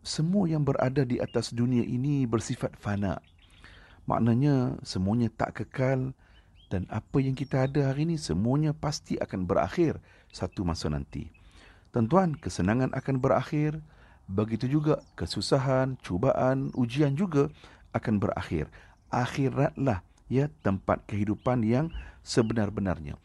semua yang berada di atas dunia ini bersifat fana. Maknanya semuanya tak kekal dan apa yang kita ada hari ini semuanya pasti akan berakhir satu masa nanti. Tentuan kesenangan akan berakhir, begitu juga kesusahan, cubaan, ujian juga akan berakhir. Akhiratlah ya tempat kehidupan yang sebenar-benarnya.